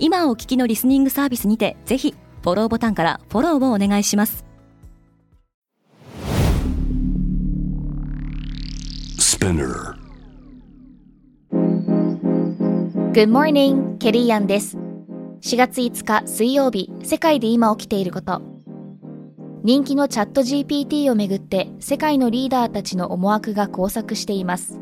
今お聞きのリスニングサービスにてぜひフォローボタンからフォローをお願いします Spinner. Good morning, ケリーアンです。4月5日水曜日、世界で今起きていること。人気のチャット GPT をめぐって世界のリーダーたちの思惑が交錯しています。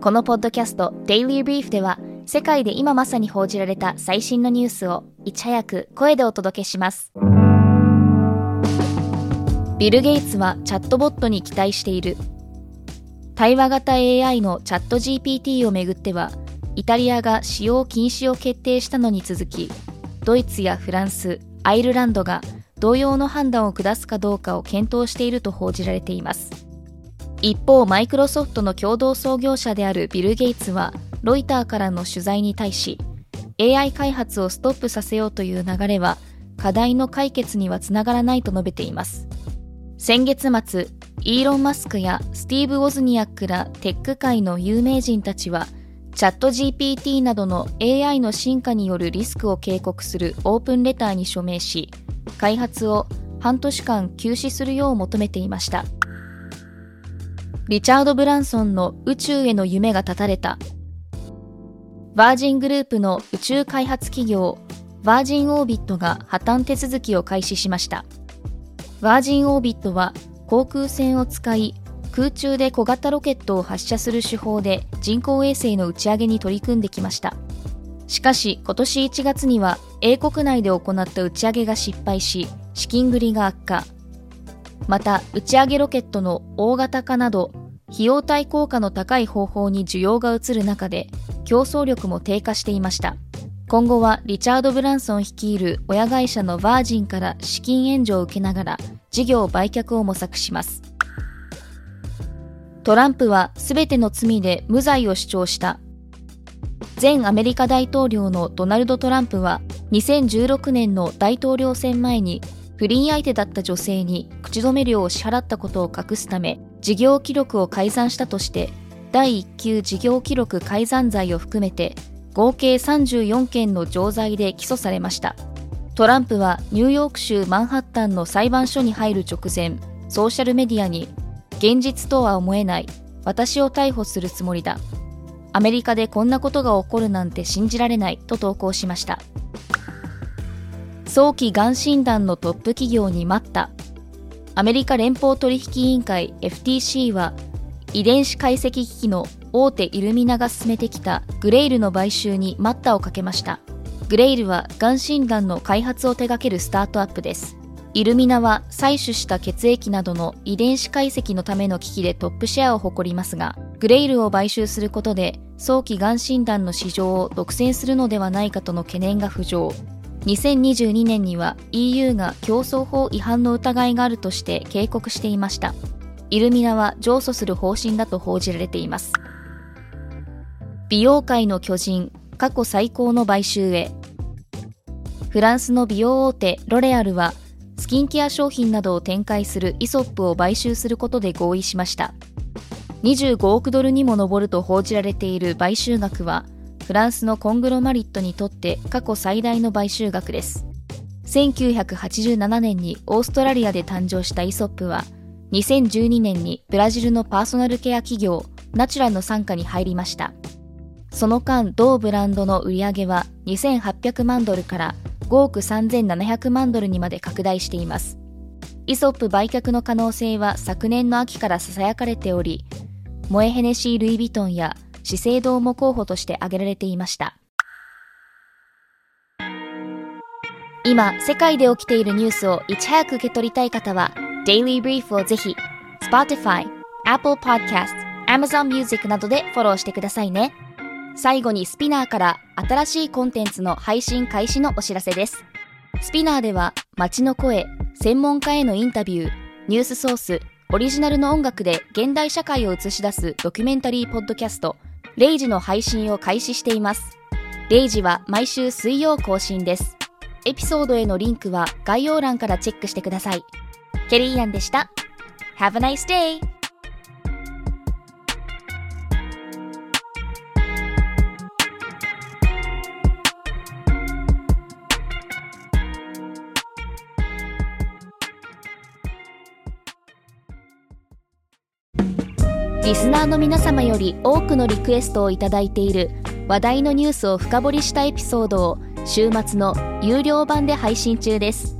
このポッドキャスト Daily Brief では世界で今まさに報じられた最新のニュースをいち早く声でお届けします。ビル・ゲイツはチャットボットに期待している。対話型 AI のチャット GPT をめぐってはイタリアが使用禁止を決定したのに続きドイツやフランスアイルランドが同様の判断を下すかどうかを検討していると報じられています一方マイクロソフトの共同創業者であるビル・ゲイツはロイターからの取材に対し AI 開発をストップさせようという流れは課題の解決にはつながらないと述べています。先月末イーロン・マスクやスティーブ・ウォズニアックらテック界の有名人たちはチャット GPT などの AI の進化によるリスクを警告するオープンレターに署名し開発を半年間休止するよう求めていました。リチャード・ブランソンの宇宙への夢が絶たれた。バージングループの宇宙開発企業バージンオービットが破綻手続きを開始しました。バージンオービットは航空船を使い空中で小型ロケットを発射する手法で人工衛星の打ち上げに取り組んできました。しかし今年1月には英国内で行った打ち上げが失敗し資金繰りが悪化。また打ち上げロケットの大型化など費用対効果の高い方法に需要が移る中で競争力も低下していました。今後はリチャード・ブランソン率いる親会社のバージンから資金援助を受けながら事業売却を模索します。トランプは全ての罪で無罪を主張した。前アメリカ大統領のドナルド・トランプは2016年の大統領選前に不倫相手だった女性に口止め料を支払ったことを隠すため事業記録を改ざんしたとして第1級事業記録改ざん罪を含めて合計34件の錠剤で起訴されました。トランプはニューヨーク州マンハッタンの裁判所に入る直前ソーシャルメディアに現実とは思えない私を逮捕するつもりだ。アメリカでこんなことが起こるなんて信じられないと投稿しました。早期がん診断のトップ企業に待った。アメリカ連邦取引委員会 FTC は遺伝子解析機器の大手イルミナが進めてきたグレイルの買収に待ったをかけました。グレイルはがん診断の開発を手掛けるスタートアップです。イルミナは採取した血液などの遺伝子解析のための機器でトップシェアを誇りますがグレイルを買収することで早期がん診断の市場を独占するのではないかとの懸念が浮上。2022年には EU が競争法違反の疑いがあるとして警告していました。イルミナは上訴する方針だと報じられています。美容界の巨人過去最高の買収へ。フランスの美容大手ロレアルはスキンケア商品などを展開するイソップを買収することで合意しました。25億ドルにも上ると報じられている買収額はフランスのコングロマリットにとって過去最大の買収額です。1987年にオーストラリアで誕生したイソップは2012年にブラジルのパーソナルケア企業ナチュラの傘下に入りました。その間同ブランドの売り上げは2800万ドルから5億3700万ドルにまで拡大しています。イソップ売却の可能性は昨年の秋から囁かれておりモエヘネシー・ルイ・ヴィトンや資生堂も候補として挙げられていました。今世界で起きているニュースをいち早く受け取りたい方は Daily Brief をぜひ Spotify、Apple Podcast、Amazon Music などでフォローしてくださいね最後にスピナーから新しいコンテンツの配信開始のお知らせですスピナーでは街の声、専門家へのインタビュー、ニュースソース、オリジナルの音楽で現代社会を映し出すドキュメンタリーポッドキャスト、レイジの配信を開始しています。レイジは毎週水曜更新です。エピソードへのリンクは概要欄からチェックしてください。ケリーアンでした。Have a nice day! リスナーの皆様より多くのリクエストをいただいている話題のニュースを深掘りしたエピソードを週末の有料版で配信中です